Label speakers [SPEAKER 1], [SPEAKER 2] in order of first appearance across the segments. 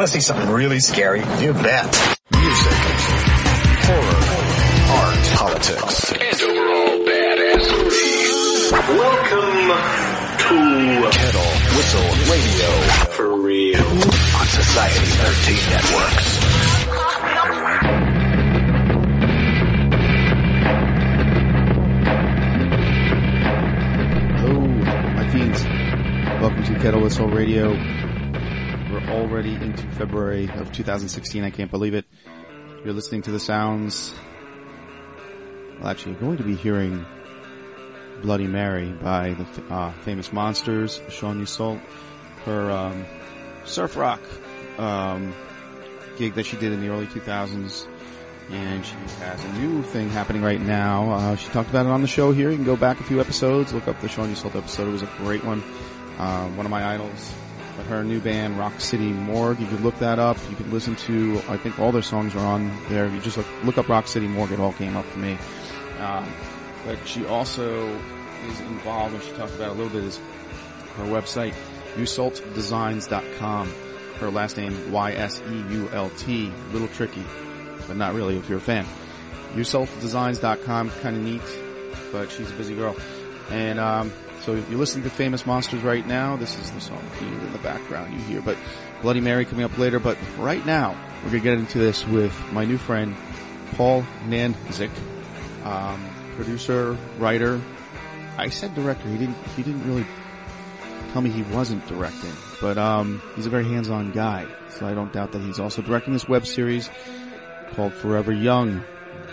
[SPEAKER 1] want to see something really scary? You bet. Music, horror, art, politics,
[SPEAKER 2] and overall badassery.
[SPEAKER 1] Welcome to Kettle Whistle Radio for real on Society 13 Networks.
[SPEAKER 3] Hello, my fiends. Welcome to Kettle Whistle Radio. We're already into February of 2016. I can't believe it. You're listening to the sounds. Well, actually, you're going to be hearing Bloody Mary by the uh, famous Monsters, Sean Yseult, her um, surf rock um, gig that she did in the early 2000s. And she has a new thing happening right now. Uh, she talked about it on the show here. You can go back a few episodes, look up the Sean Yseult episode. It was a great one. Uh, one of my idols. But her new band, Rock City Morgue, you can look that up. You can listen to, I think all their songs are on there. You just look, look up Rock City Morgue, it all came up for me. Um, but she also is involved, and she talked about a little bit, is her website, yseultdesigns.com. Her last name, Y-S-E-U-L-T, little tricky, but not really if you're a fan. yseultdesigns.com, kind of neat, but she's a busy girl. And, um, so if you're listening to Famous Monsters right now, this is the song in the background you hear, but Bloody Mary coming up later, but right now, we're gonna get into this with my new friend, Paul Nandzik, um, producer, writer. I said director. He didn't. He didn't really tell me he wasn't directing, but um, he's a very hands-on guy. So I don't doubt that he's also directing this web series called Forever Young,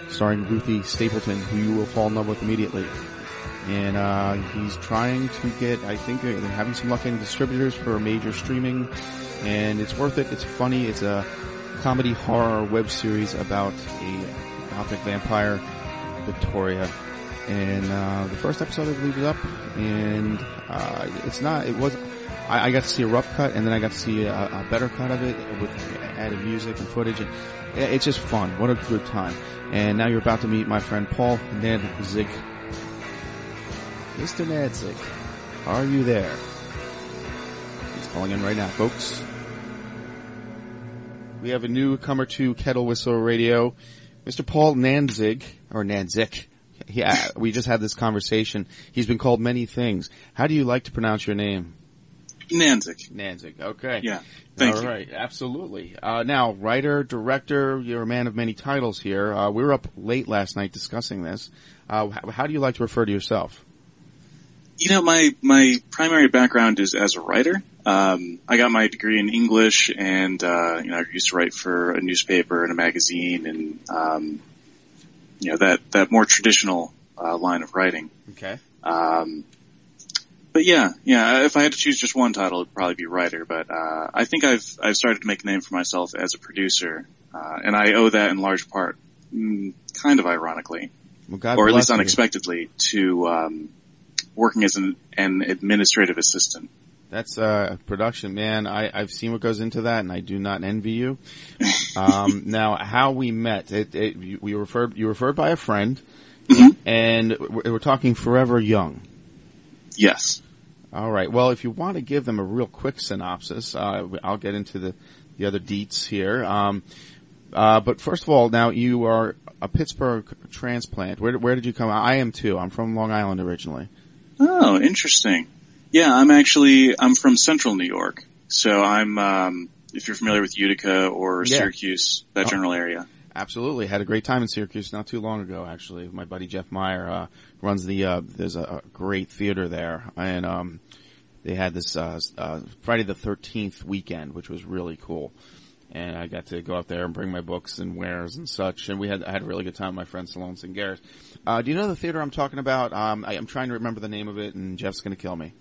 [SPEAKER 3] starring Ruthie Stapleton, who you will fall in love with immediately. And uh, he's trying to get. I think they're they're having some luck getting distributors for major streaming, and it's worth it. It's funny. It's a comedy horror web series about a gothic vampire Victoria. And uh, the first episode, I believe, is up, and uh, it's not. It was. I, I got to see a rough cut, and then I got to see a, a better cut of it with added music and footage, and it's just fun. What a good time! And now you're about to meet my friend Paul Nedzig. Mr. Nedzig, are you there? He's calling in right now, folks. We have a newcomer to Kettle Whistle Radio, Mr. Paul Nanzig, or Nandzik. Yeah, we just had this conversation. He's been called many things. How do you like to pronounce your name?
[SPEAKER 4] Nandzik.
[SPEAKER 3] Nandzik. Okay.
[SPEAKER 4] Yeah. Thank
[SPEAKER 3] All
[SPEAKER 4] you.
[SPEAKER 3] right. Absolutely. Uh, now, writer, director, you're a man of many titles here. Uh, we were up late last night discussing this. Uh, how, how do you like to refer to yourself?
[SPEAKER 4] You know, my, my primary background is as a writer. Um, I got my degree in English and, uh, you know, I used to write for a newspaper and a magazine and, um, you know, that, that more traditional, uh, line of writing.
[SPEAKER 3] Okay.
[SPEAKER 4] Um, but yeah, yeah, if I had to choose just one title, it'd probably be writer, but, uh, I think I've, I've started to make a name for myself as a producer, uh, and I owe that in large part, mm, kind of ironically,
[SPEAKER 3] Well, God
[SPEAKER 4] or at least
[SPEAKER 3] bless you.
[SPEAKER 4] unexpectedly, to, um, working as an, an administrative assistant.
[SPEAKER 3] That's uh, production, man. I, I've seen what goes into that, and I do not envy you. Um, now, how we met? It, it, you- we referred you referred by a friend, and we're, we're talking forever young.
[SPEAKER 4] Yes.
[SPEAKER 3] All right. Well, if you want to give them a real quick synopsis, uh, I'll get into the the other deets here. Um, uh, but first of all, now you are a Pittsburgh transplant. Where where did you come? I am too. I'm from Long Island originally.
[SPEAKER 4] Oh, interesting. Yeah, I'm actually, I'm from central New York. So I'm, um, if you're familiar with Utica or
[SPEAKER 3] Yeah.
[SPEAKER 4] Syracuse, that
[SPEAKER 3] Oh.
[SPEAKER 4] general area.
[SPEAKER 3] Absolutely. Had a great time in Syracuse not too long ago, actually. My buddy Jeff Meyer, uh, runs the, uh, there's a, a great theater there and, um, they had this, uh, uh, Friday the 13th weekend, which was really cool. And I got to go out there and bring my books and wares and such. And we had, I had a really good time with my friend Salone Singaris. Uh, do you know the theater I'm talking about? Um, I, I'm trying to remember the name of it and Jeff's gonna kill me.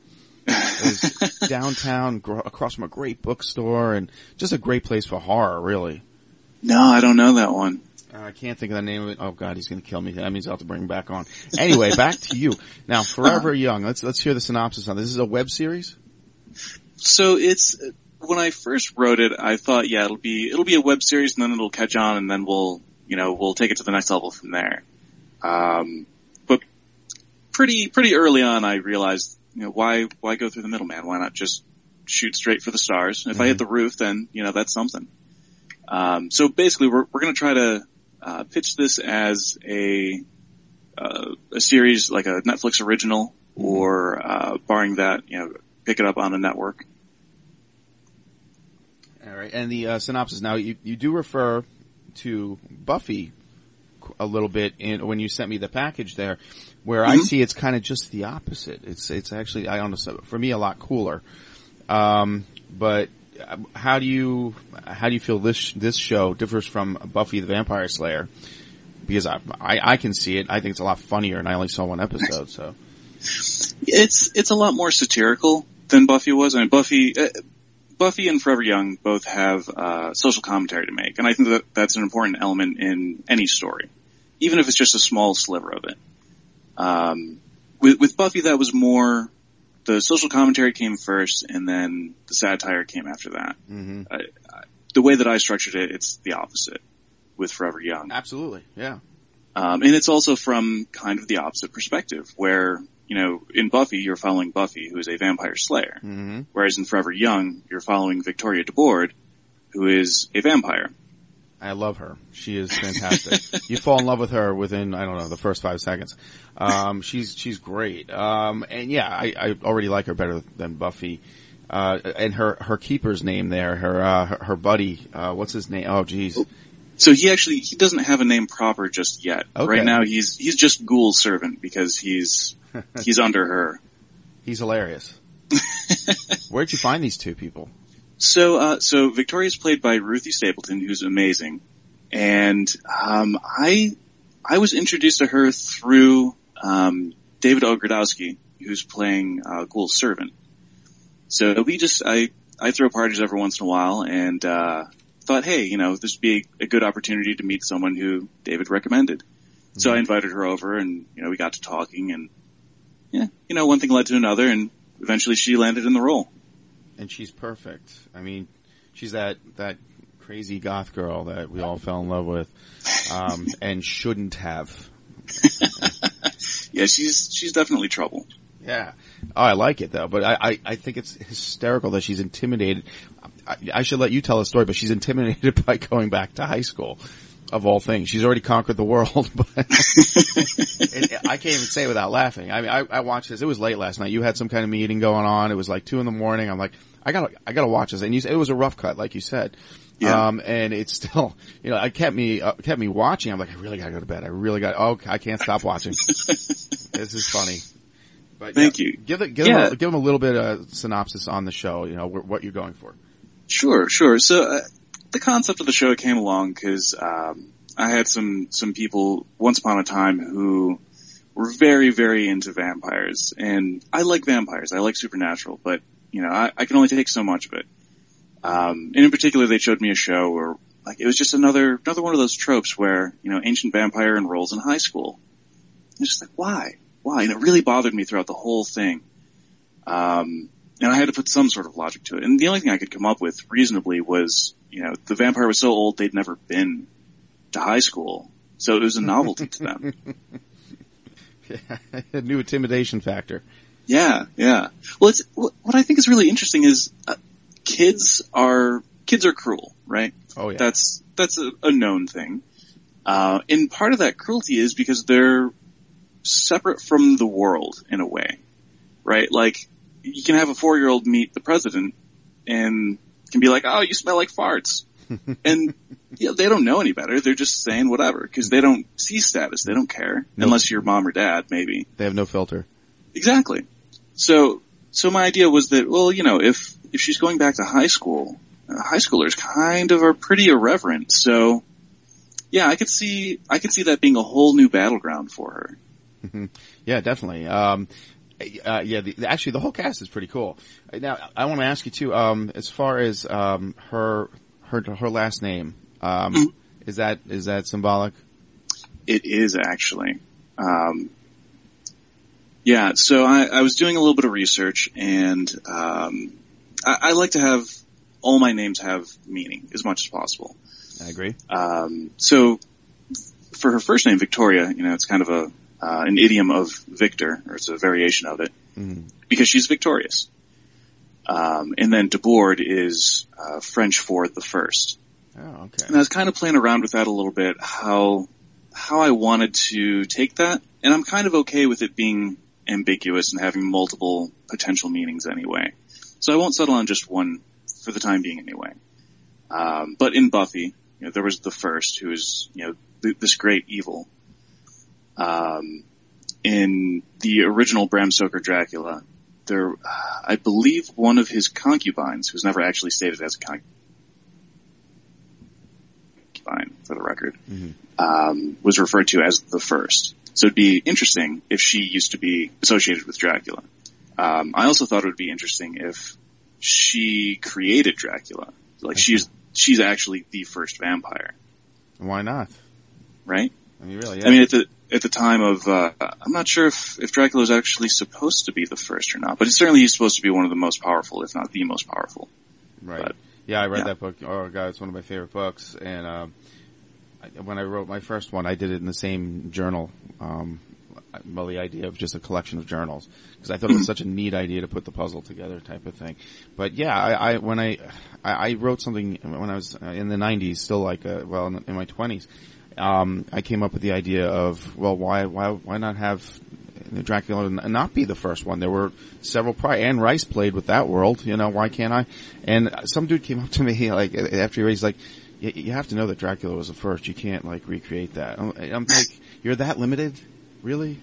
[SPEAKER 3] It was downtown, gr- across from a great bookstore and just a great place for horror, really.
[SPEAKER 4] No, I don't know that one.
[SPEAKER 3] Uh, I can't think of the name of it. Oh god, he's gonna kill me. That means I'll have to bring him back on. Anyway, back to you. Now, Forever Young. Let's, let's hear the synopsis on this. This is a web series?
[SPEAKER 4] So it's, when I first wrote it, I thought, yeah, it'll be, it'll be a web series and then it'll catch on and then we'll, you know, we'll take it to the next level from there. Um, but pretty, pretty early on I realized, you know, why, why go through the middleman? Why not just shoot straight for the stars? If I hit the roof, then, you know, that's something. Um, so basically we're, we're going to try to, uh, pitch this as a, uh, a series like a Netflix original or, uh, barring that, you know, pick it up on a network.
[SPEAKER 3] Alright, and the uh, synopsis. Now, you, you do refer to Buffy a little bit in, when you sent me the package there, where I see it's kind of just the opposite. It's, it's actually, I don't know, for me a lot cooler. Um, but uh, how do you, how do you feel this, this show differs from Buffy the Vampire Slayer? Because I, I, I can see it. I think it's a lot funnier and I only saw one episode, so.
[SPEAKER 4] It's it's a lot more satirical than Buffy was. I mean, Buffy, uh, Buffy and Forever Young both have uh, social commentary to make, and I think that that's an important element in any story, even if it's just a small sliver of it. Um, with with Buffy, that was more the social commentary came first, and then the satire came after that.
[SPEAKER 3] hmm
[SPEAKER 4] I, I, the way that I structured it, it's the opposite with Forever Young.
[SPEAKER 3] Absolutely, yeah.
[SPEAKER 4] Um, and it's also from kind of the opposite perspective, where you know in Buffy you're following Buffy, who is a vampire slayer,
[SPEAKER 3] hmm
[SPEAKER 4] whereas in Forever Young you're following Victoria DeBoard, who is a vampire.
[SPEAKER 3] I love her. She is fantastic. you fall in love with her within, I don't know, the first five seconds. Um, she's, she's great. Um, and yeah, I, I already like her better than Buffy. Uh, and her, her keeper's name there, her, uh, her, her buddy, uh, what's his name? Oh geez.
[SPEAKER 4] So he actually he doesn't have a name proper just yet.
[SPEAKER 3] Okay.
[SPEAKER 4] Right now he's he's just Ghoul's servant because he's he's under her.
[SPEAKER 3] He's hilarious. Where'd you find these two people?
[SPEAKER 4] So, uh, so Victoria's played by Ruthie Stapleton, who's amazing, and um, I I was introduced to her through um, David Ogrodowski, who's playing uh, Ghoul's servant. So we just I I throw parties every once in a while, and uh, thought, hey, you know, this would be a good opportunity to meet someone who David recommended. So I invited her over, and you know, we got to talking, and yeah, you know, one thing led to another, and eventually she landed in the role.
[SPEAKER 3] And she's perfect. I mean, she's that, that crazy goth girl that we all fell in love with, um, and shouldn't have.
[SPEAKER 4] Yeah, she's she's definitely trouble.
[SPEAKER 3] Yeah. Oh, I like it though, but I, I, I think it's hysterical that she's intimidated. I, I should let you tell the story, but she's intimidated by going back to high school. Of all things, she's already conquered the world, but I can't even say it without laughing. I mean, I, I watched this. It was late last night. You had some kind of meeting going on. It was like two in the morning. I'm like, I gotta, I gotta watch this. And you, it was a rough cut, like you said.
[SPEAKER 4] Yeah.
[SPEAKER 3] Um, and it's still, you know, it kept me, uh, kept me watching. I'm like, I really gotta go to bed. I really got, oh, I can't stop watching. this is funny. But
[SPEAKER 4] Thank
[SPEAKER 3] yeah,
[SPEAKER 4] you.
[SPEAKER 3] Give it, give
[SPEAKER 4] Yeah.
[SPEAKER 3] them, a, give them a little bit of synopsis on the show. You know wh- what you're going for.
[SPEAKER 4] Sure, sure. So uh, the concept of the show came along because um, I had some some people once upon a time who were very very into vampires, and I like vampires. I like supernatural, but you know I, I can only take so much of it. Um, and in particular, they showed me a show where like it was just another another one of those tropes where you know ancient vampire enrolls in high school. It's just like why, why, and it really bothered me throughout the whole thing. Um, and I had to put some sort of logic to it. And the only thing I could come up with reasonably was, you know, the vampire was so old they'd never been to high school, so it was a novelty to them.
[SPEAKER 3] a new intimidation factor.
[SPEAKER 4] Yeah, yeah. Well, it's what what I think is really interesting is uh, kids are kids are cruel, right?
[SPEAKER 3] Oh yeah.
[SPEAKER 4] That's that's a, a known thing. Uh, and part of that cruelty is because they're separate from the world in a way, right? Like you can have a four year old meet the president, and can be like, "Oh, you smell like farts," and you know, they don't know any better. They're just saying whatever because they don't see status. They don't care
[SPEAKER 3] No.
[SPEAKER 4] unless you're mom or dad, maybe.
[SPEAKER 3] They have no filter.
[SPEAKER 4] Exactly. So, so my idea was that, well, you know, if, if she's going back to high school, uh, high schoolers kind of are pretty irreverent. So, yeah, I could see, I could see that being a whole new battleground for her.
[SPEAKER 3] Yeah, definitely. Um, uh, yeah, the, actually, the whole cast is pretty cool. Uh, Now, I want to ask you too. Um, as far as um, her her her last name, um,
[SPEAKER 4] Mhm.
[SPEAKER 3] is that is that symbolic?
[SPEAKER 4] It is actually. Um, yeah, so I, I was doing a little bit of research and, um, I, I like to have all my names have meaning as much as possible.
[SPEAKER 3] I agree.
[SPEAKER 4] Um, so for her first name, Victoria, you know, it's kind of a uh, an idiom of victor, or it's a variation of it,
[SPEAKER 3] Mhm.
[SPEAKER 4] because she's victorious. Um, and then de Board is uh, French for the first.
[SPEAKER 3] Oh, okay.
[SPEAKER 4] And I was kind of playing around with that a little bit, how how I wanted to take that, and I'm kind of okay with it being ambiguous and having multiple potential meanings anyway. So I won't settle on just one for the time being anyway. Um, but in Buffy, you know, there was the first who is, you know, th- this great evil. Um, in the original Bram Stoker Dracula, there, I believe one of his concubines, who's never actually stated as a concubine, for the record, um, was referred to as the first. So it'd be interesting if she used to be associated with Dracula. Um, I also thought it would be interesting if she created Dracula. Like she's she's actually the first vampire,
[SPEAKER 3] Why not?
[SPEAKER 4] right?
[SPEAKER 3] I mean, really? Yeah.
[SPEAKER 4] I mean, at the at the time of, uh, I'm not sure if if Dracula is actually supposed to be the first or not, but it's certainly he's supposed to be one of the most powerful, if not the most powerful.
[SPEAKER 3] Right.
[SPEAKER 4] But-
[SPEAKER 3] yeah, I read
[SPEAKER 4] yeah.
[SPEAKER 3] that book. Oh god, it's one of my favorite books. And I, when I wrote my first one, I did it in the same journal. Um, well, the idea of just a collection of journals because I thought it was such a neat idea to put the puzzle together, type of thing. But yeah, I, I when I, I I wrote something when I was in the '90s, still like uh well in, in my 20s. Um, I came up with the idea of well, why why why not have Dracula not be the first one. There were several prior. Anne Rice played with that world. You know, why can't I? And some dude came up to me like after he raised like, you, have to know that Dracula was the first. You can't like recreate that. I'm, I'm like, you're that limited, really?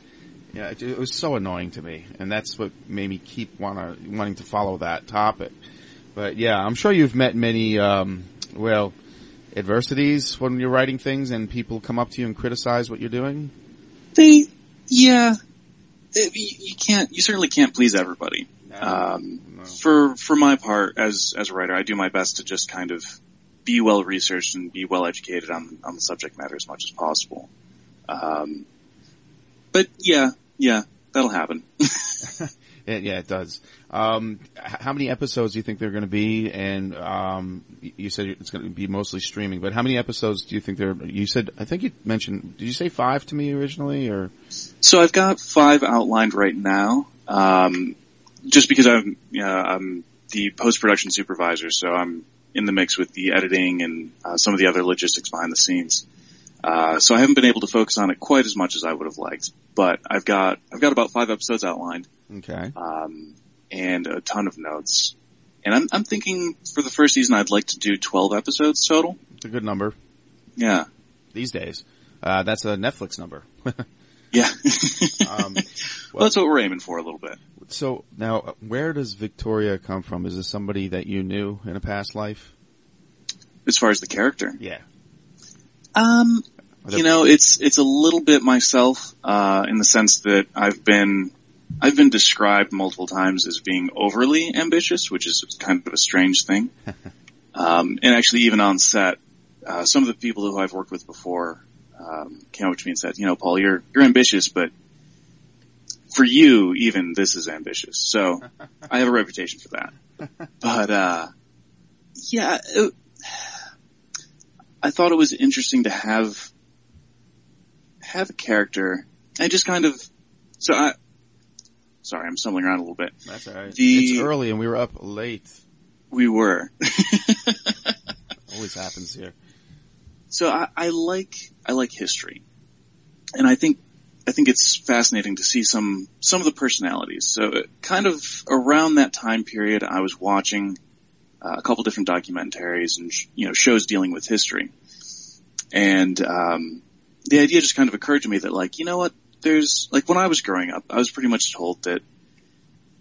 [SPEAKER 3] Yeah, it, it was so annoying to me, and that's what made me keep wanna wanting to follow that topic. But yeah, I'm sure you've met many, um, well, adversities when you're writing things, and people come up to you and criticize what you're doing.
[SPEAKER 4] They, yeah, It- you, can't, you certainly can't please everybody. Um,
[SPEAKER 3] No.
[SPEAKER 4] for for my part, as as a writer, I do my best to just kind of be well researched and be well educated on on the subject matter as much as possible. Um, but yeah, yeah, that'll happen.
[SPEAKER 3] Yeah, yeah, it does. Um, how many episodes do you think they're going to be? And um, you said it's going to be mostly streaming, but how many episodes do you think there? You said I think you mentioned. Did you say five to me originally, or
[SPEAKER 4] So I've got five outlined right now. Um, just because I'm, uh, I'm the post-production supervisor, so I'm in the mix with the editing and uh, some of the other logistics behind the scenes. Uh, so I haven't been able to focus on it quite as much as I would have liked, but I've got, I've got about five episodes outlined,
[SPEAKER 3] okay?
[SPEAKER 4] um, and a ton of notes. And I'm, I'm thinking for the first season I'd like to do 12 episodes total.
[SPEAKER 3] It's a good number
[SPEAKER 4] Yeah.
[SPEAKER 3] these days. Uh, that's a Netflix number.
[SPEAKER 4] Yeah.
[SPEAKER 3] Um,
[SPEAKER 4] well, that's what we're aiming for a little bit.
[SPEAKER 3] so now, uh, where does Victoria come from? Is this somebody that you knew in a past life?
[SPEAKER 4] As far as the character.
[SPEAKER 3] Yeah.
[SPEAKER 4] Um,
[SPEAKER 3] Are there-
[SPEAKER 4] you know, it's it's a little bit myself uh, in the sense that I've been I've been described multiple times as being overly ambitious, which is kind of a strange thing. um, and actually, even on set, uh, some of the people who I've worked with before um, came up to me and said, "You know, Paul, you're you're ambitious, but for you, even this is ambitious." So I have a reputation for that. But uh, yeah. It, I thought it was interesting to have have a character. I just kind of so I sorry, I'm stumbling around a little bit.
[SPEAKER 3] That's all right.
[SPEAKER 4] The-
[SPEAKER 3] it's early and we were up late.
[SPEAKER 4] We were.
[SPEAKER 3] Always happens here.
[SPEAKER 4] so I, I like I like history. And I think I think it's fascinating to see some some of the personalities. So kind of around that time period I was watching uh, a couple different documentaries and sh- you know shows dealing with history. And um, the idea just kind of occurred to me that like you know what there's like when I was growing up I was pretty much told that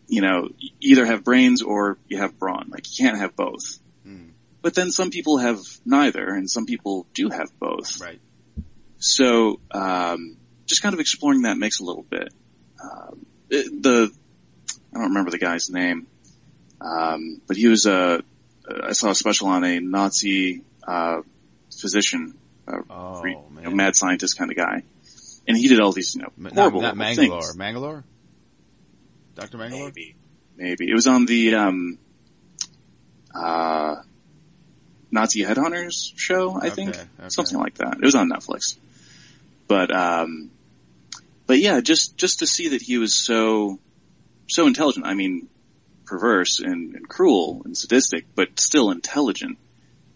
[SPEAKER 4] you know you either have brains or you have brawn like you can't have both. But then some people have neither, and some people do have both.
[SPEAKER 3] Right.
[SPEAKER 4] So, um, just kind of exploring that makes a little bit. Um, it- the I don't remember the guy's name, um, but he was a. I saw a special on a Nazi uh, physician, uh,
[SPEAKER 3] Oh,
[SPEAKER 4] re- you know, mad scientist kind of guy, and he did all these you know horrible,
[SPEAKER 3] not, not Mengele.
[SPEAKER 4] things.
[SPEAKER 3] Mengele? Dr. Mengele?
[SPEAKER 4] Maybe, maybe it was on the um, uh, Nazi Headhunters show. I think
[SPEAKER 3] Okay, okay.
[SPEAKER 4] something like that. It was on Netflix. But um, but yeah, just just to see that he was so so intelligent. I mean, perverse and, and cruel and sadistic, but still intelligent.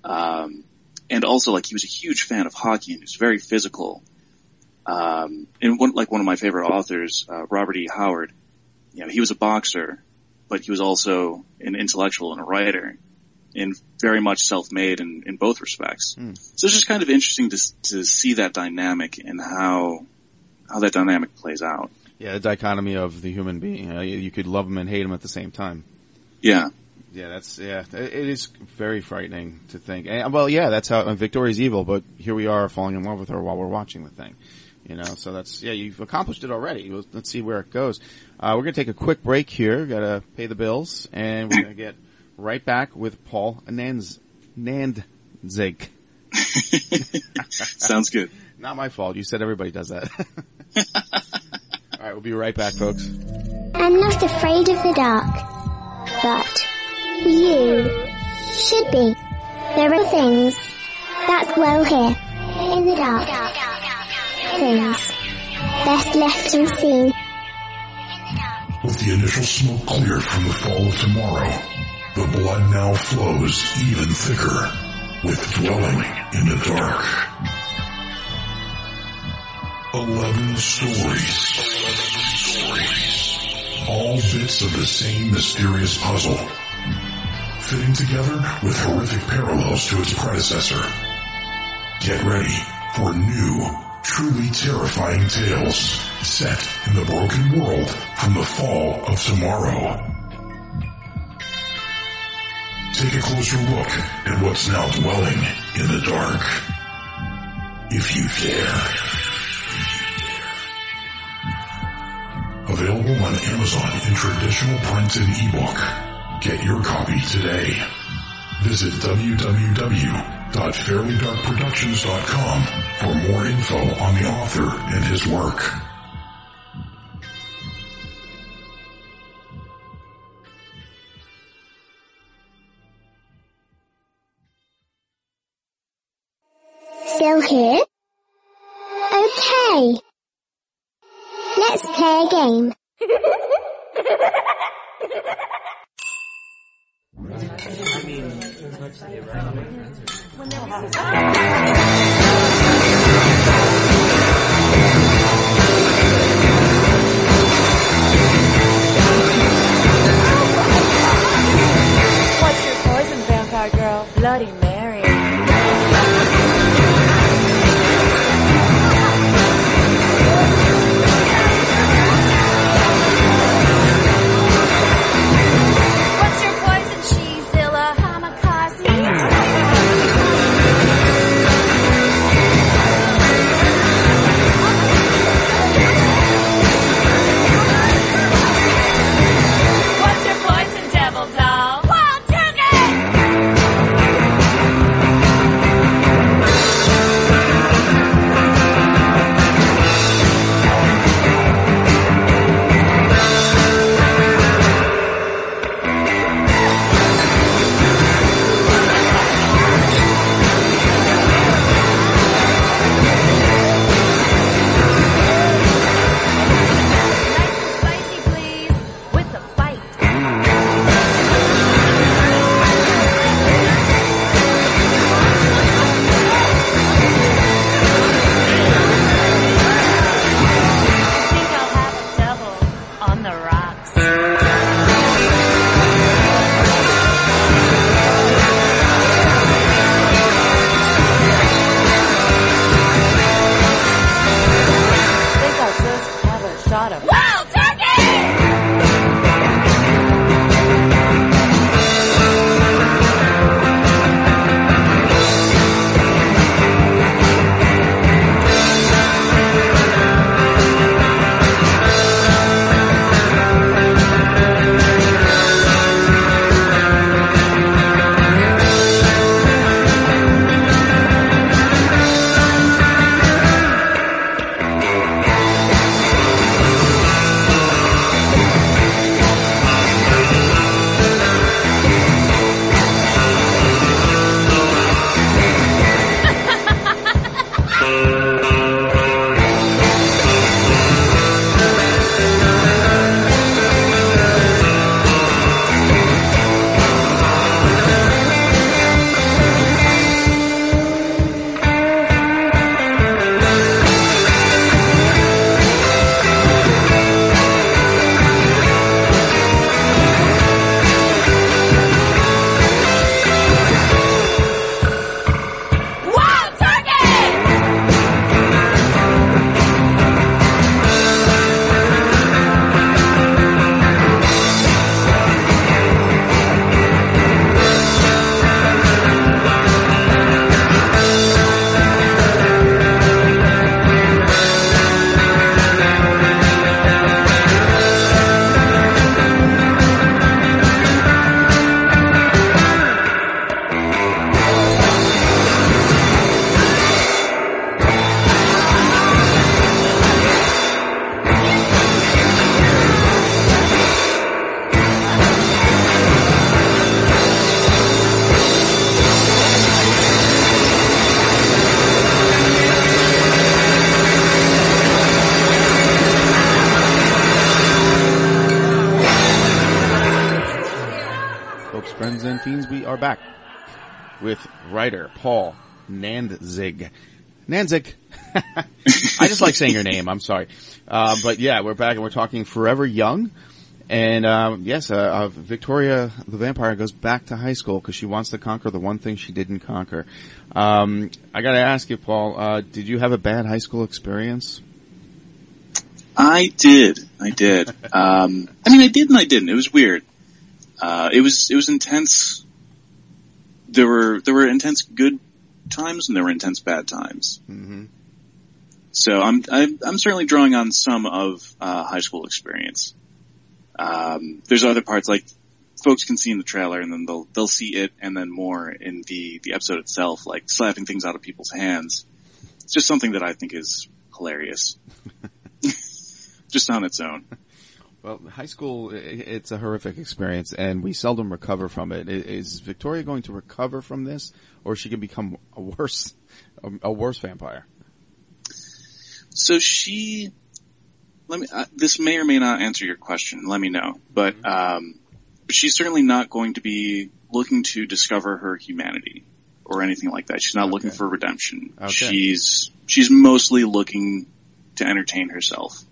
[SPEAKER 4] Um, and also like he was a huge fan of hockey and he was very physical. Um, and one, like one of my favorite authors, uh, Robert E. Howard, you know, he was a boxer, but he was also an intellectual and a writer and very much self-made in, in both respects.
[SPEAKER 3] Hmm.
[SPEAKER 4] So it's just kind of interesting to, to see that dynamic and how, how that dynamic plays out.
[SPEAKER 3] Yeah, the dichotomy of the human being. Uh, you could love him and hate him at the same time.
[SPEAKER 4] Yeah.
[SPEAKER 3] Yeah, that's yeah. It it is very frightening to think. And, well, yeah, that's how Victoria's evil, but here we are falling in love with her while we're watching the thing. You know, so that's yeah. You've accomplished it already. Let's- Let's see where it goes. Uh, we're gonna take a quick break here. Got to pay the bills, and we're gonna get right back with Paul Nandz Nandzik.
[SPEAKER 4] Sounds good.
[SPEAKER 3] Not my fault. You said everybody does that. All right, we'll be right back, folks.
[SPEAKER 5] I'm not afraid of the dark, but you should be. There are things that dwell here in the dark. Things best left unseen.
[SPEAKER 6] With the initial smoke cleared from the fall of tomorrow, the blood now flows even thicker with dwelling in the dark. Eleven stories. All bits of the same mysterious puzzle. Fitting together with horrific parallels to its predecessor. Get ready for new, truly terrifying tales set in the broken world from the fall of tomorrow. Take a closer look at what's now dwelling in the dark. If you dare. Available on Amazon in traditional print and ebook. Get your copy today. Visit www.fairlydarkproductions.com for more info on the author and his work.
[SPEAKER 5] Still here? Okay. Let's play a game.
[SPEAKER 7] What's your poison, vampire girl? Bloody
[SPEAKER 3] with writer Paul Nandzig. Nandzig. I just like saying your name. I'm sorry. Uh, but yeah, we're back and we're talking Forever Young. And um, yes, uh, uh, Victoria the vampire goes back to high school because she wants to conquer the one thing she didn't conquer. Um, I got to ask you, Paul, uh, did you have a bad high school experience?
[SPEAKER 4] I did. I did. um, I mean, I did and I didn't. It was weird. Uh, it was it was intense. There were there were intense good times and there were intense bad times.
[SPEAKER 3] Mm-hmm.
[SPEAKER 4] So I'm I'm, I'm certainly drawing on some of uh, high school experience. Um, there's other parts like folks can see in the trailer and then they'll they'll see it and then more in the the episode itself, like slapping things out of people's hands. It's just something that I think is hilarious, just on its own.
[SPEAKER 3] Well, high school, it's a horrific experience and we seldom recover from it. Is Victoria going to recover from this or she can become a worse, a, worse vampire?
[SPEAKER 4] So she, let me. Uh, this may or may not answer your question. Let me know. But um, she's certainly not going to be looking to discover her humanity or anything like that. She's not looking for redemption.
[SPEAKER 3] Okay.
[SPEAKER 4] She's she's mostly looking to entertain herself.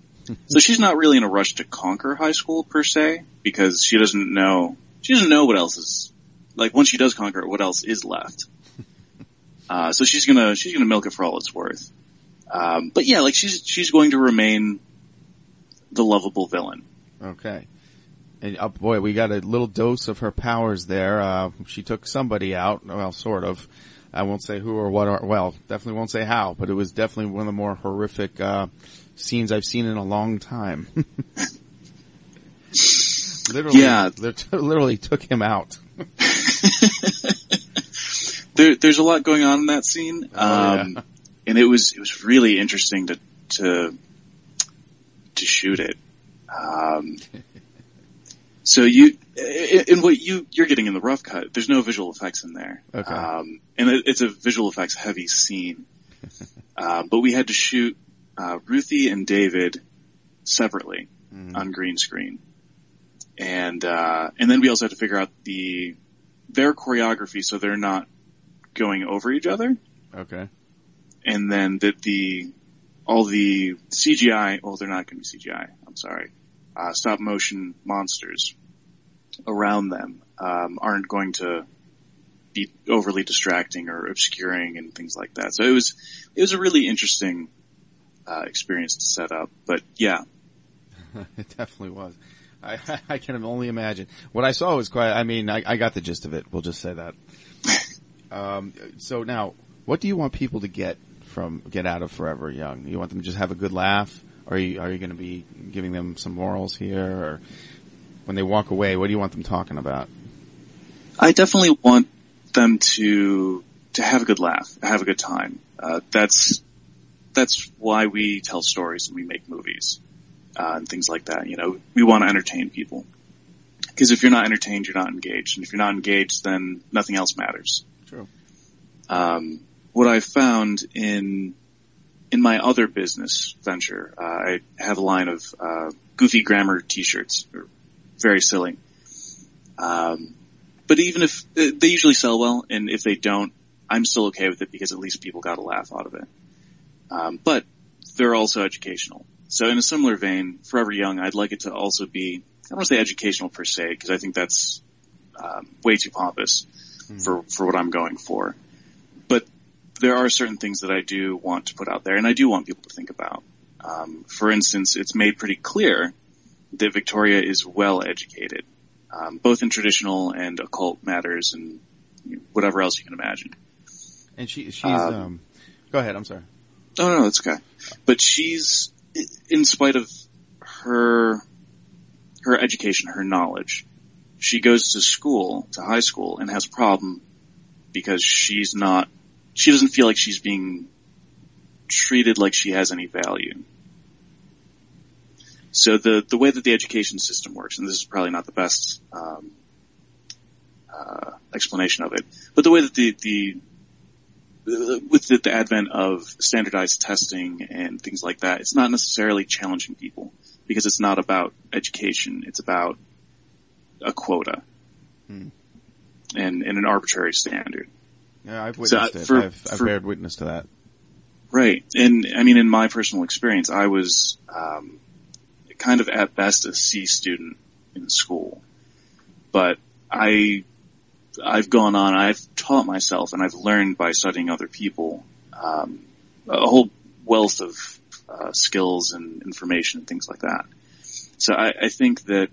[SPEAKER 4] So she's not really in a rush to conquer high school per se because she doesn't know she doesn't know what else is like once she does conquer it, what else is left. Uh, so she's gonna she's gonna milk it for all it's worth. Um, but yeah, like she's she's going to remain the lovable villain.
[SPEAKER 3] Okay. And oh boy, we got a little dose of her powers there. Uh, she took somebody out. Well, sort of. I won't say who or what. Or, well, definitely won't say how. But it was definitely one of the more horrific uh, scenes I've seen in a long time. literally,
[SPEAKER 4] Yeah.
[SPEAKER 3] lit- literally took him out.
[SPEAKER 4] There, there's a lot going on in that scene,
[SPEAKER 3] Oh,
[SPEAKER 4] um, and it was it was really interesting to to to shoot it. Um, so you, in what you you're getting in the rough cut, there's no visual effects in there,
[SPEAKER 3] Okay.
[SPEAKER 4] um, and it, it's a visual effects heavy scene. uh, but we had to shoot uh, Ruthie and David separately
[SPEAKER 3] Mm-hmm.
[SPEAKER 4] on green screen, and uh, and then we also had to figure out the their choreography so they're not going over each other,
[SPEAKER 3] Okay.
[SPEAKER 4] and then that the all the CGI. Well, they're not going to be CGI. I'm sorry. Uh, stop motion monsters around them um, aren't going to be overly distracting or obscuring and things like that. So it was it was a really interesting uh, experience to set up. But yeah,
[SPEAKER 3] it definitely was. I, I can only imagine. What I saw was quite, I mean, I, I got the gist of it. We'll just say that. Um, so now, what do you want people to get from, get out of Forever Young? You want them to just have a good laugh? Are you, are you going to be giving them some morals here? Or when they walk away, what do you want them talking about?
[SPEAKER 4] I definitely want them to to have a good laugh, have a good time. Uh, that's that's why we tell stories and we make movies uh, and things like that. You know, we want to entertain people because if you're not entertained, you're not engaged, and if you're not engaged, then nothing else matters.
[SPEAKER 3] True.
[SPEAKER 4] Um, what I found in in my other business venture, uh, I have a line of uh, goofy grammar T-shirts, They're very silly. Um, but even if uh, they usually sell well, and if they don't, I'm still okay with it because at least people got a laugh out of it. Um, but they're also educational. So in a similar vein, Forever Young, I'd like it to also be, I don't want to say educational per se, because I think that's um, way too pompous for, for what I'm going for. But there are certain things that I do want to put out there, and I do want people to think about. Um, for instance, it's made pretty clear that Victoria is well educated, um, both in traditional and occult matters and you know, whatever else you can imagine.
[SPEAKER 3] And she, she's,
[SPEAKER 4] Um,
[SPEAKER 3] um, go ahead, I'm sorry.
[SPEAKER 4] Oh no, that's okay. But she's, in spite of her, her education, her knowledge, she goes to school, to high school, and has a problem because she's not, she doesn't feel like she's being treated like she has any value. So the, the way that the education system works, and this is probably not the best, um, uh, explanation of it, but the way that the, the with the, advent of standardized testing and things like that, it's not necessarily challenging people because it's not about education. It's about a quota. and, and an arbitrary standard.
[SPEAKER 3] Yeah, I've
[SPEAKER 4] So,
[SPEAKER 3] witnessed it.
[SPEAKER 4] for-
[SPEAKER 3] I've, I've
[SPEAKER 4] for-
[SPEAKER 3] bared witness to that.
[SPEAKER 4] Right. And I mean, in my personal experience, I was, um, kind of at best a C student in school, but I, I've gone on, I've taught myself and I've learned by studying other people, um, a whole wealth of, uh, skills and information and things like that. So I, I think that,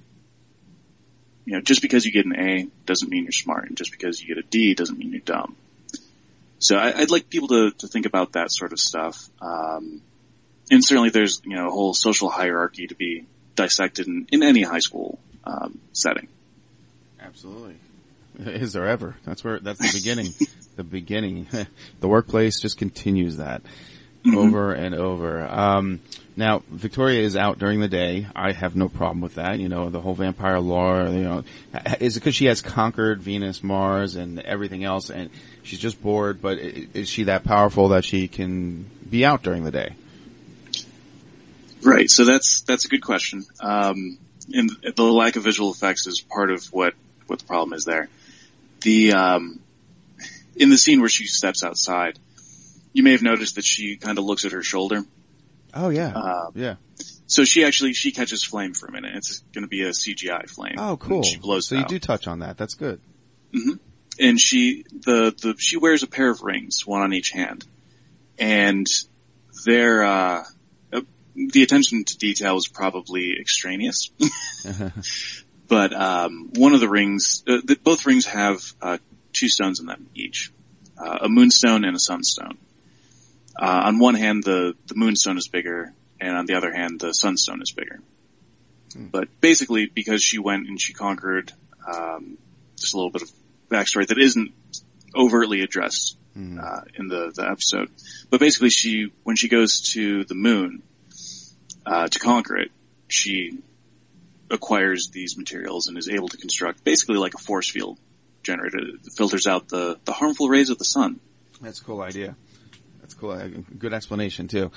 [SPEAKER 4] you know, just because you get an A doesn't mean you're smart and just because you get a D doesn't mean you're dumb. So I, I'd like people to, to think about that sort of stuff. Um, and certainly there's, you know, a whole social hierarchy to be dissected in, in any high school, um, setting.
[SPEAKER 3] Absolutely. Is there ever? That's where, that's the beginning. the beginning. the workplace just continues that over and over. Um, now, Victoria is out during the day. I have no problem with that. You know, the whole vampire lore, you know, is it because she has conquered Venus, Mars, and everything else, and she's just bored, but is she that powerful that she can be out during the day?
[SPEAKER 4] Right. So that's, that's a good question. Um, and the lack of visual effects is part of what, what the problem is there. The, um, in the scene where she steps outside, you may have noticed that she kind of looks at her shoulder.
[SPEAKER 3] Oh yeah.
[SPEAKER 4] Uh,
[SPEAKER 3] yeah.
[SPEAKER 4] So she actually, she catches flame for a minute. It's going to be a CGI flame.
[SPEAKER 3] Oh, cool.
[SPEAKER 4] She blows
[SPEAKER 3] so you
[SPEAKER 4] out.
[SPEAKER 3] do touch on that. That's good.
[SPEAKER 4] and she the the she wears a pair of rings, one on each hand, and they're uh, uh, the attention to detail is probably extraneous, but um, one of the rings, uh, the, both rings have uh, two stones in them each, uh, a moonstone and a sunstone. Uh, on one hand, the the moonstone is bigger, and on the other hand, the sunstone is bigger. But basically, because she went and she conquered, um, just a little bit of backstory that isn't overtly addressed uh, in the, the episode. But basically, she when she goes to the moon uh, to conquer it, she acquires these materials and is able to construct basically like a force field generator that filters out the the harmful rays of the sun.
[SPEAKER 3] That's a cool idea. That's cool. Uh, Good explanation too.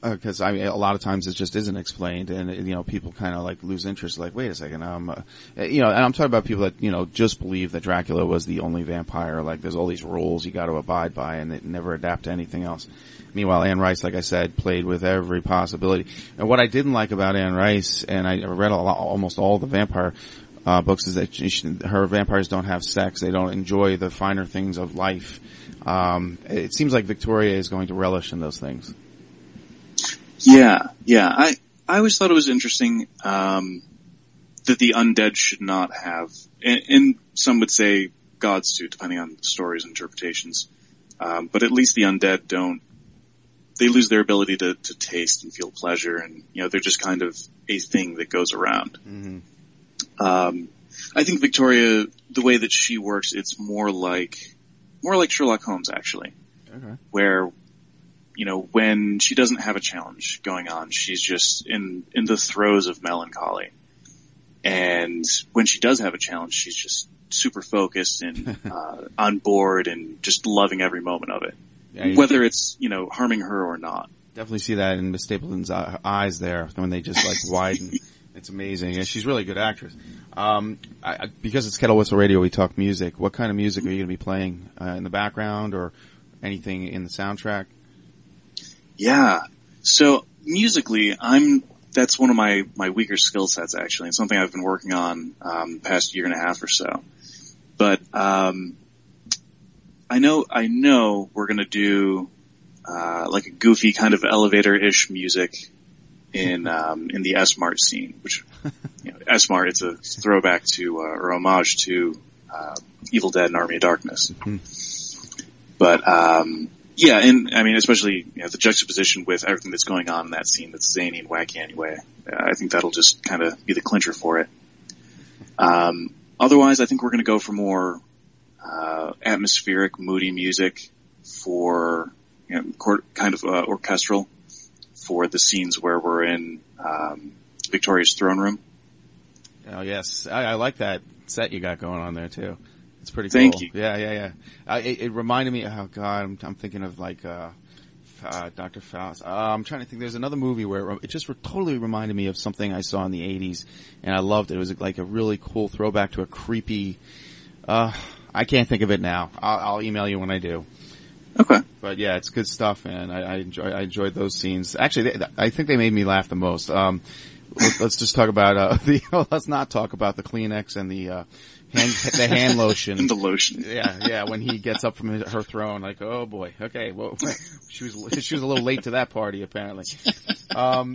[SPEAKER 3] Because I mean, a lot of times it just isn't explained, and you know, people kind of like lose interest. Like, wait a second, um, uh, you know, and I'm talking about people that you know just believe that Dracula was the only vampire. Like, there's all these rules you got to abide by, and they never adapt to anything else. Meanwhile, Anne Rice, like I said, played with every possibility. And what I didn't like about Anne Rice, and I read lot, almost all the vampire uh, books, is that she, her vampires don't have sex. They don't enjoy the finer things of life. Um, it seems like Victoria is going to relish in those things.
[SPEAKER 4] Yeah, yeah. I I always thought it was interesting um, that the undead should not have, and, and some would say gods do, depending on stories and interpretations. Um, but at least the undead don't. They lose their ability to, to taste and feel pleasure, and you know they're just kind of a thing that goes around. Um, I think Victoria, the way that she works, it's more like more like Sherlock Holmes actually
[SPEAKER 3] Okay.
[SPEAKER 4] where you know when she doesn't have a challenge going on she's just in in the throes of melancholy and when she does have a challenge she's just super focused and uh, on board and just loving every moment of it Whether it's you know harming her or not
[SPEAKER 3] definitely see that in Miss Stapleton's uh, eyes there when they just like widen. It's amazing, and she's a really good actress. Um, I, because it's Kettle Whistle Radio, we talk music. What kind of music are you going to be playing uh, in the background, or anything in the soundtrack?
[SPEAKER 4] Yeah. So musically, I'm that's one of my my weaker skill sets actually. It's something I've been working on um, past year and a half or so. But um, I know I know we're gonna do uh, like a goofy kind of elevator ish music in um, in the S Mart scene, which you know, S Mart it's a throwback to uh, or homage to uh, Evil Dead and Army of Darkness. But um, yeah, and I mean, especially you know, the juxtaposition with everything that's going on in that scene that's zany and wacky anyway. Uh, I think that'll just kind of be the clincher for it. Um, otherwise, I think we're going to go for more uh, atmospheric, moody music for you know, kind of uh, orchestral for the scenes where we're in um, Victoria's throne room.
[SPEAKER 3] Oh yes, I, I like that set you got going on there too. It's pretty cool.
[SPEAKER 4] Thank you.
[SPEAKER 3] Yeah, yeah, yeah. Uh, it, it reminded me. Oh God, I'm, I'm thinking of like uh, uh, Dr. Faust. Uh, I'm trying to think. There's another movie where it just re- totally reminded me of something I saw in the '80s, and I loved it. It was like a really cool throwback to a creepy Uh, I can't think of it now. I'll, I'll email you when I do.
[SPEAKER 4] Okay.
[SPEAKER 3] But yeah, it's good stuff, and I, I enjoy I enjoyed those scenes. Actually, they, I think they made me laugh the most. Um, let, us just talk about uh, the. Let's not talk about the Kleenex and the uh, hand the hand lotion.
[SPEAKER 4] The lotion.
[SPEAKER 3] Yeah, yeah. When he gets up from his, her throne, like, oh boy, okay. Well, she was she was a little late to that party apparently. Um,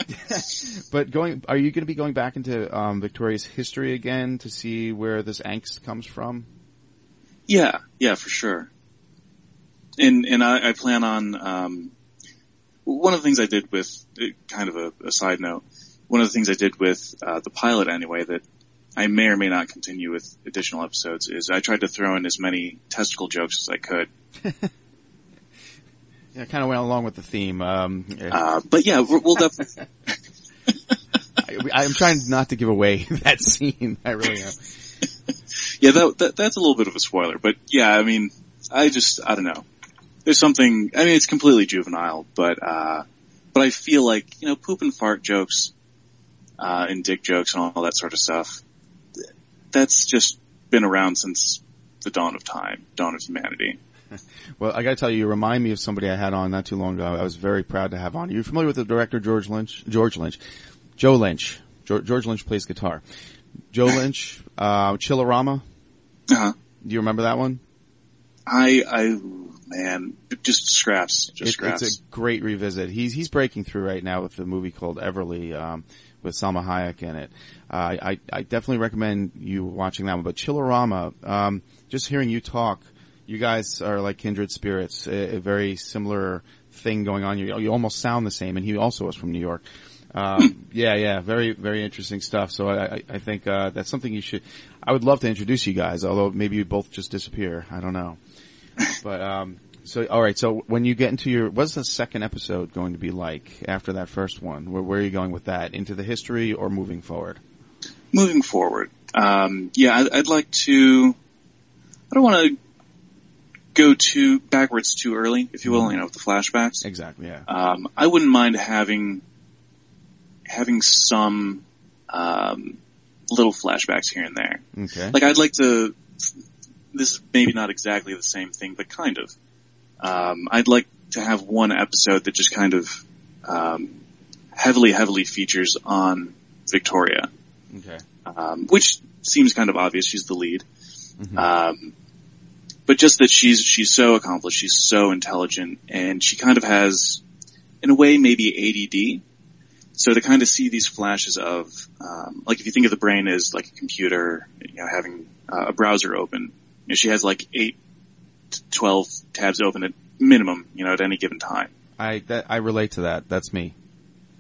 [SPEAKER 3] but going, are you going to be going back into um, Victoria's history again to see where this angst comes from?
[SPEAKER 4] Yeah, yeah, for sure. And and I, I plan on um, one of the things I did with kind of a, a side note. One of the things I did with uh, the pilot anyway that I may or may not continue with additional episodes is I tried to throw in as many testicle jokes as I could.
[SPEAKER 3] yeah, kind of went along with the theme. Um,
[SPEAKER 4] uh, but yeah, we'll definitely.
[SPEAKER 3] I, am trying not to give away that scene. I really am.
[SPEAKER 4] Yeah, that, that, that's a little bit of a spoiler, but yeah, I mean, I just I don't know. There's something. I mean, it's completely juvenile, but uh, but I feel like you know, poop and fart jokes, uh, and dick jokes and all that sort of stuff that's just been around since the dawn of time, dawn of humanity.
[SPEAKER 3] Well, I gotta tell you, you remind me of somebody I had on not too long ago. I was very proud to have on. Are you familiar with the director George Lynch? George Lynch. Joe Lynch. George Lynch plays guitar. Joe Lynch, uh, Chillerama.
[SPEAKER 4] Uh-huh.
[SPEAKER 3] Do you remember that one?
[SPEAKER 4] I, I, man, just scraps, just
[SPEAKER 3] it,
[SPEAKER 4] scraps.
[SPEAKER 3] It's a great revisit. He's, he's breaking through right now with the movie called Everly, um, with Salma Hayek in it. Uh, I, I definitely recommend you watching that one. But Chillerama, um, just hearing you talk, you guys are like kindred spirits. A, a very similar thing going on. You, you almost sound the same, and he also was from New York. Um, yeah, yeah, very, very interesting stuff. So I, I, I think uh, that's something you should. I would love to introduce you guys, although maybe you both just disappear. I don't know. But um, so all right. So when you get into your, what's the second episode going to be like after that first one? Where, where are you going with that? Into the history or moving forward?
[SPEAKER 4] moving forward, um, yeah, I'd, I'd, like to. I don't want to go too backwards too early, if you will. You know, with the flashbacks.
[SPEAKER 3] Exactly. Yeah.
[SPEAKER 4] Um, I wouldn't mind having having some um, little flashbacks here and there.
[SPEAKER 3] Okay.
[SPEAKER 4] Like I'd like to. This is maybe not exactly the same thing, but kind of. Um, I'd like to have one episode that just kind of um, heavily, heavily features on Victoria.
[SPEAKER 3] Okay.
[SPEAKER 4] Um, which seems kind of obvious. She's the lead. Mm-hmm. Um, but just that she's, she's so accomplished. She's so intelligent and she kind of has, in a way, maybe ADD. So to kind of see these flashes of, um, like if you think of the brain as like a computer, you know, having uh, a browser open, you know, she has like eight to 12 tabs open at minimum, you know, at any given time.
[SPEAKER 3] I, that, I relate to that. That's me.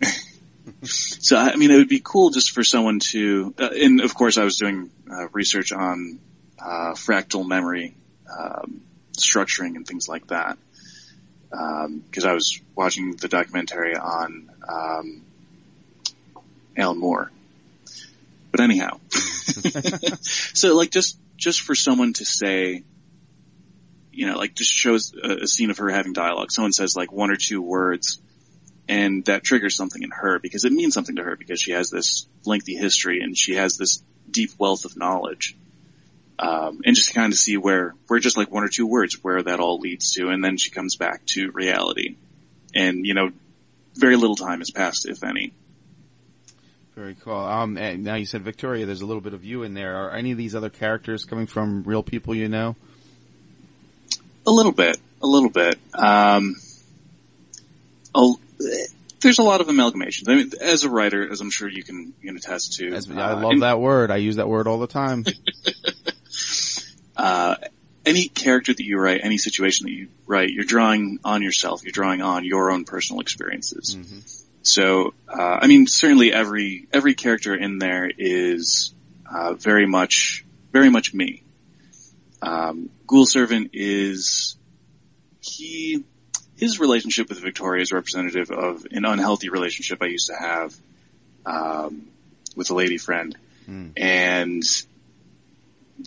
[SPEAKER 4] so I mean, it would be cool just for someone to, uh, and of course, I was doing uh, research on uh, fractal memory um, structuring and things like that because um, I was watching the documentary on um, Alan Moore. But anyhow, so like just just for someone to say, you know, like just shows a, a scene of her having dialogue. Someone says like one or two words and that triggers something in her because it means something to her because she has this lengthy history and she has this deep wealth of knowledge. Um, and just to kind of see where, where just like one or two words, where that all leads to, and then she comes back to reality. And, you know, very little time has passed, if any.
[SPEAKER 3] Very cool. Um, now you said Victoria, there's a little bit of you in there. Are any of these other characters coming from real people you know?
[SPEAKER 4] A little bit, a little bit. Um, a, there's a lot of amalgamations. I mean, as a writer, as I'm sure you can, you can attest to.
[SPEAKER 3] As, I love uh, that word. I use that word all the time.
[SPEAKER 4] uh, any character that you write, any situation that you write, you're drawing on yourself. You're drawing on your own personal experiences. Mm-hmm. So, uh, I mean, certainly every every character in there is uh, very much very much me. Um, Ghoul Servant is he his relationship with Victoria is representative of an unhealthy relationship I used to have um, with a lady friend, mm. and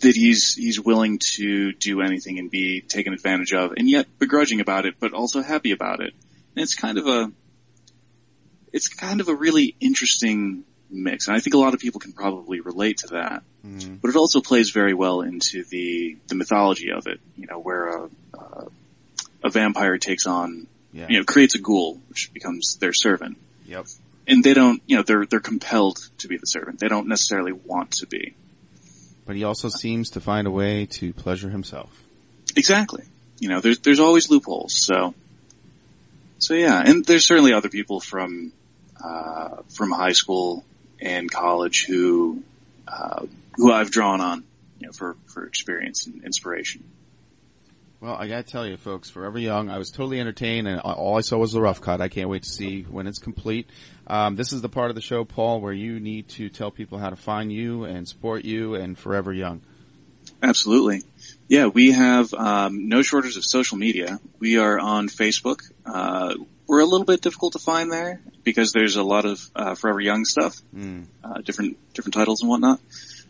[SPEAKER 4] that he's he's willing to do anything and be taken advantage of, and yet begrudging about it, but also happy about it. And it's kind of a it's kind of a really interesting mix. And I think a lot of people can probably relate to that.
[SPEAKER 3] Mhm.
[SPEAKER 4] But it also plays very well into the, the mythology of it, you know, where a, uh, a vampire takes on,
[SPEAKER 3] Yeah.
[SPEAKER 4] you know, creates a ghoul, which becomes their servant.
[SPEAKER 3] Yep.
[SPEAKER 4] And they don't, you know, they're, they're compelled to be the servant. They don't necessarily want to be.
[SPEAKER 3] But he also seems to find a way to pleasure himself.
[SPEAKER 4] Exactly. You know, there's there's always loopholes. So, so yeah, and there's certainly other people from uh, from high school and college who uh, who I've drawn on, you know, for for experience and inspiration.
[SPEAKER 3] Well, I gotta tell you, folks, Forever Young, I was totally entertained, and all I saw was the rough cut. I can't wait to see when it's complete. Um, this is the part of the show, Paul, where you need to tell people how to find you and support you and Forever Young.
[SPEAKER 4] Absolutely. Yeah, we have um, no shortage of social media. We are on Facebook. Uh, we're a little bit difficult to find there because there's a lot of uh, Forever Young stuff,
[SPEAKER 3] Mm.
[SPEAKER 4] uh, different different titles and whatnot.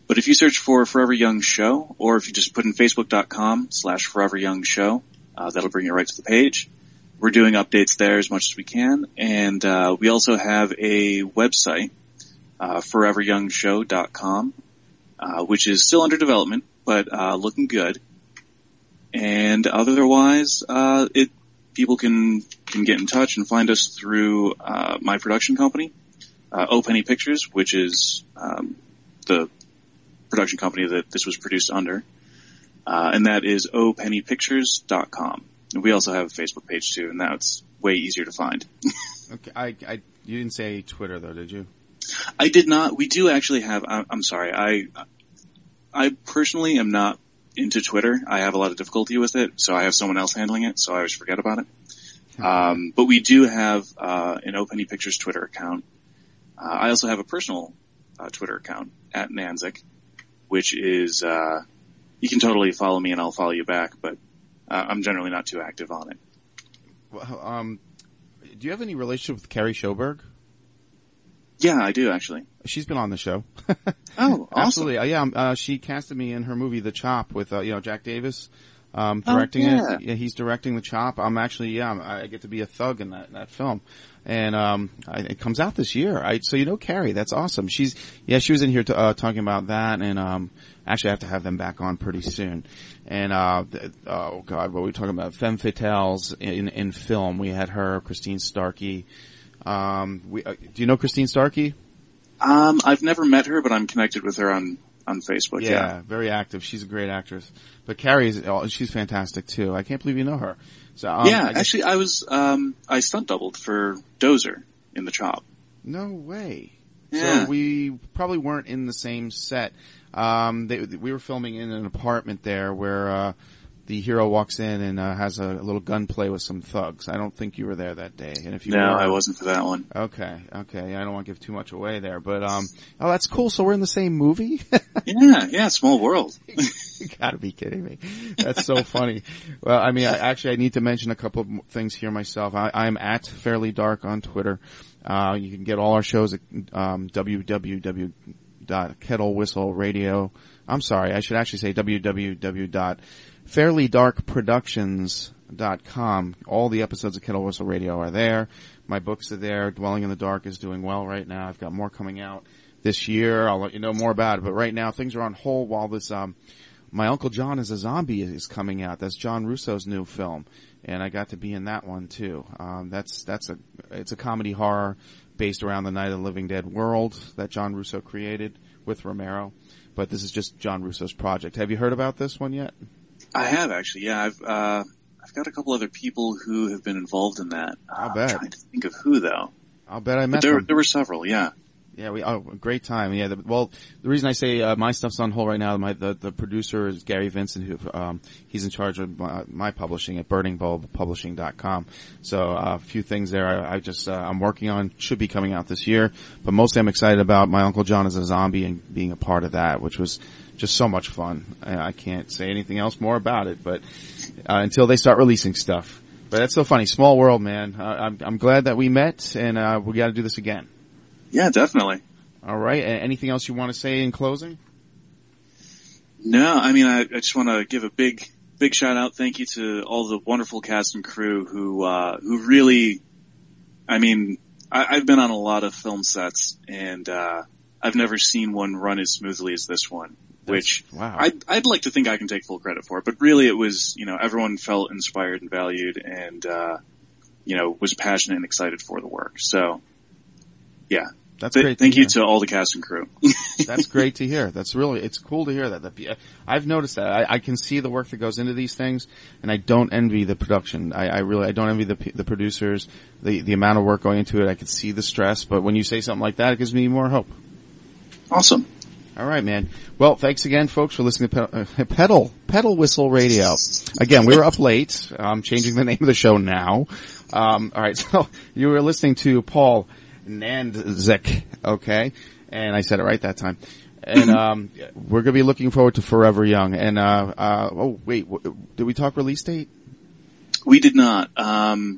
[SPEAKER 4] But if you search for Forever Young Show, or if you just put in Facebook.com slash Forever Young Show, uh, that'll bring you right to the page. We're doing updates there as much as we can, and uh, we also have a website, uh, ForeverYoungShow.com, uh, which is still under development, but uh, looking good. And otherwise, uh, it people can can get in touch and find us through uh, my production company, uh, O Penny Pictures, which is um, the production company that this was produced under, uh, and that is opennypictures.com. And we also have a Facebook page too, and that's way easier to find.
[SPEAKER 3] Okay, I, I, you didn't say Twitter though, did you?
[SPEAKER 4] I did not. We do actually have. I, I'm sorry. I I personally am not into Twitter. I have a lot of difficulty with it, so I have someone else handling it. So I always forget about it. Um, but we do have uh, an Openny Pictures Twitter account. Uh, I also have a personal uh, Twitter account at Nandzik, which is uh, you can totally follow me and I'll follow you back. But uh, I'm generally not too active on it.
[SPEAKER 3] Well, um, do you have any relationship with Carrie Schoberg?
[SPEAKER 4] Yeah, I do actually.
[SPEAKER 3] She's been on the show.
[SPEAKER 4] Oh, awesome.
[SPEAKER 3] Absolutely. Uh, yeah, um, uh, she casted me in her movie The Chop with, uh, you know, Jack Davis, um,
[SPEAKER 4] Oh,
[SPEAKER 3] directing
[SPEAKER 4] yeah.
[SPEAKER 3] it. Yeah, he's directing The Chop. I'm actually, yeah, I'm, I get to be a thug in that, that film. And, um, I, it comes out this year. I, so you know Carrie, that's awesome. She's, yeah, she was in here to, uh, talking about that and, um, actually I have to have them back on pretty soon. And, uh, th- oh god, what were we talking about? Femme Fatales in, in film. We had her, Christine Starkey. Um, we, uh, do you know Christine Starkey?
[SPEAKER 4] Um, I've never met her, but I'm connected with her on on Facebook.
[SPEAKER 3] Yeah,
[SPEAKER 4] yeah.
[SPEAKER 3] very active. She's a great actress. But Carrie's, oh, she's fantastic too. I can't believe you know her. So, um,
[SPEAKER 4] yeah,
[SPEAKER 3] I guess-
[SPEAKER 4] actually, I was um, I stunt doubled for Dozer in the Chop.
[SPEAKER 3] no way.
[SPEAKER 4] Yeah.
[SPEAKER 3] So we probably weren't in the same set. Um, they, we were filming in an apartment there where, uh, the hero walks in and uh, has a, little gunplay with some thugs. I don't think you were there that day. And if you
[SPEAKER 4] No,
[SPEAKER 3] were,
[SPEAKER 4] I wasn't for that one.
[SPEAKER 3] Okay, okay. I don't want to give too much away there, but um, oh, that's cool. So we're in the same movie.
[SPEAKER 4] Yeah, yeah, small world.
[SPEAKER 3] you gotta be kidding me. That's so funny. Well, I mean, I, actually, I need to mention a couple of things here myself. I, I'm at Fairly Dark on Twitter. Uh, you can get all our shows at um, www.kettlewhistleradio. I'm sorry, I should actually say www.fairlydarkproductions.com. All the episodes of Kettle Whistle Radio are there. My books are there. Dwelling in the Dark is doing well right now. I've got more coming out this year. I'll let you know more about it. But right now, things are on hold while this um, my Uncle John is a Zombie is coming out. That's John Russo's new film, and I got to be in that one too. Um, that's that's a it's a comedy horror based around the Night of the Living Dead world that John Russo created with Romero. But this is just John Russo's project. Have you heard about this one yet?
[SPEAKER 4] I have actually. Yeah, I've uh, I've got a couple other people who have been involved in that.
[SPEAKER 3] I'll
[SPEAKER 4] Uh,
[SPEAKER 3] bet.
[SPEAKER 4] I'm trying to think of who though.
[SPEAKER 3] I'll bet I
[SPEAKER 4] But
[SPEAKER 3] met
[SPEAKER 4] there,
[SPEAKER 3] them.
[SPEAKER 4] there were several. Yeah.
[SPEAKER 3] Yeah, we oh great time. Yeah, the, well, the reason I say uh, my stuff's on hold right now, my the, the producer is Gary Vincent, who um, he's in charge of my, my publishing at BurningBulbPublishing.com. So uh, a few things there. I, I just uh, I'm working on should be coming out this year, but mostly I'm excited about my Uncle John as a zombie and being a part of that, which was just so much fun. I, can't say anything else more about it, but uh, until they start releasing stuff. But that's so funny. Small world, man. Uh, I'm I'm glad that we met, and uh, we got to do this again.
[SPEAKER 4] Yeah, definitely.
[SPEAKER 3] All right. Anything else you want to say in closing?
[SPEAKER 4] No, I mean, I, I just want to give a big, big shout out. Thank you to all the wonderful cast and crew who, uh, who really, I mean, I, I've been on a lot of film sets, and uh, I've never seen one run as smoothly as this one. Which
[SPEAKER 3] wow.
[SPEAKER 4] I'd, I'd like to think I can take full credit for, but really it was, you know, everyone felt inspired and valued, and uh, you know, was passionate and excited for the work. So, yeah,
[SPEAKER 3] That's
[SPEAKER 4] Th-
[SPEAKER 3] great. to
[SPEAKER 4] thank you
[SPEAKER 3] hear.
[SPEAKER 4] to all the cast and crew.
[SPEAKER 3] That's great to hear. That's really, it's cool to hear that. that I've noticed that. I, I can see the work that goes into these things, and I don't envy the production. I, I really, I don't envy the the producers, the the amount of work going into it. I can see the stress, but when you say something like that, it gives me more hope.
[SPEAKER 4] awesome.
[SPEAKER 3] All right, man. Well, thanks again, folks, for listening to Pedal, uh, Pedal, Pedal Whistle Radio. Again, we were up late. I'm changing the name of the show now. Um, all right, so you were listening to Paul Nandzik, okay? And I said it right that time. And um, we're going to be looking forward to Forever Young. And uh, uh, oh wait, w- did we talk release date?
[SPEAKER 4] We did not. Um,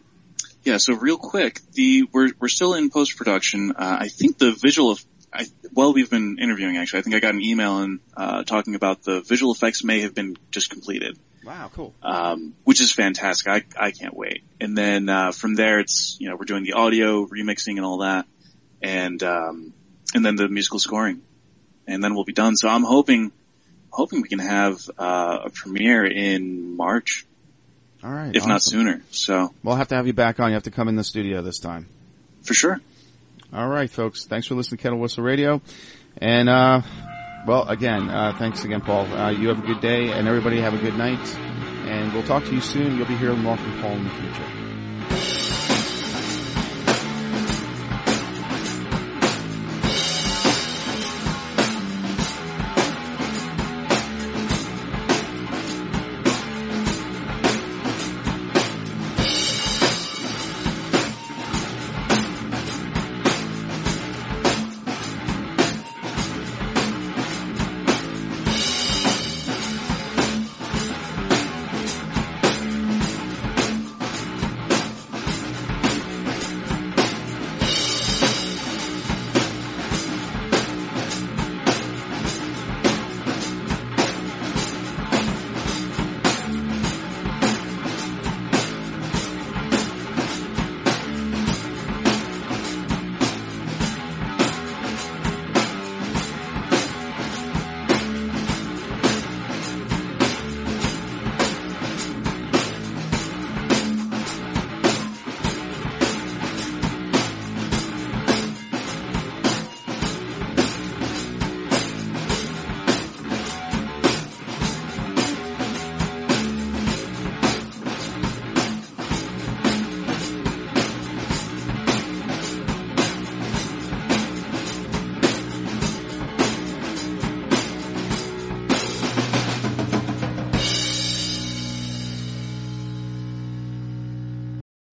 [SPEAKER 4] yeah, so real quick, the we're we're still in post production. Uh, I think the visual of I, while we've been interviewing, actually, I think I got an email and uh, talking about the visual effects may have been just completed,
[SPEAKER 3] Wow, cool.
[SPEAKER 4] um, which is fantastic. I I can't wait. And then uh, from there, it's you know we're doing the audio remixing and all that, and um, and then the musical scoring, and then we'll be done. So I'm hoping hoping we can have uh, a premiere in March,
[SPEAKER 3] All right,
[SPEAKER 4] if not sooner. So
[SPEAKER 3] We'll have to have you back on. You have to come in the studio this time.
[SPEAKER 4] for sure.
[SPEAKER 3] All right, folks. Thanks for listening to Kettle Whistle Radio. And, uh, well, again, uh, thanks again, Paul. Uh, you have a good day and everybody have a good night. And we'll talk to you soon. You'll be hearing more from Paul in the future.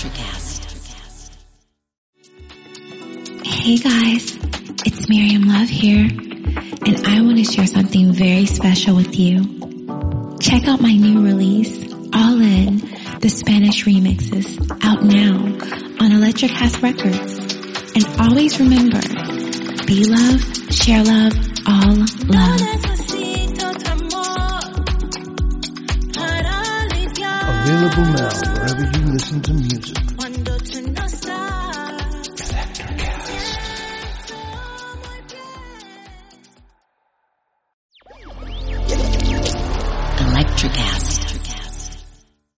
[SPEAKER 8] Electricast. Hey guys, it's Miriam Love here, and I want to share something very special with you. Check out my new release, All In, the Spanish remixes, out now on Electric House Records. And always remember, be love, share love, all love.
[SPEAKER 9] Available now wherever you listen to music.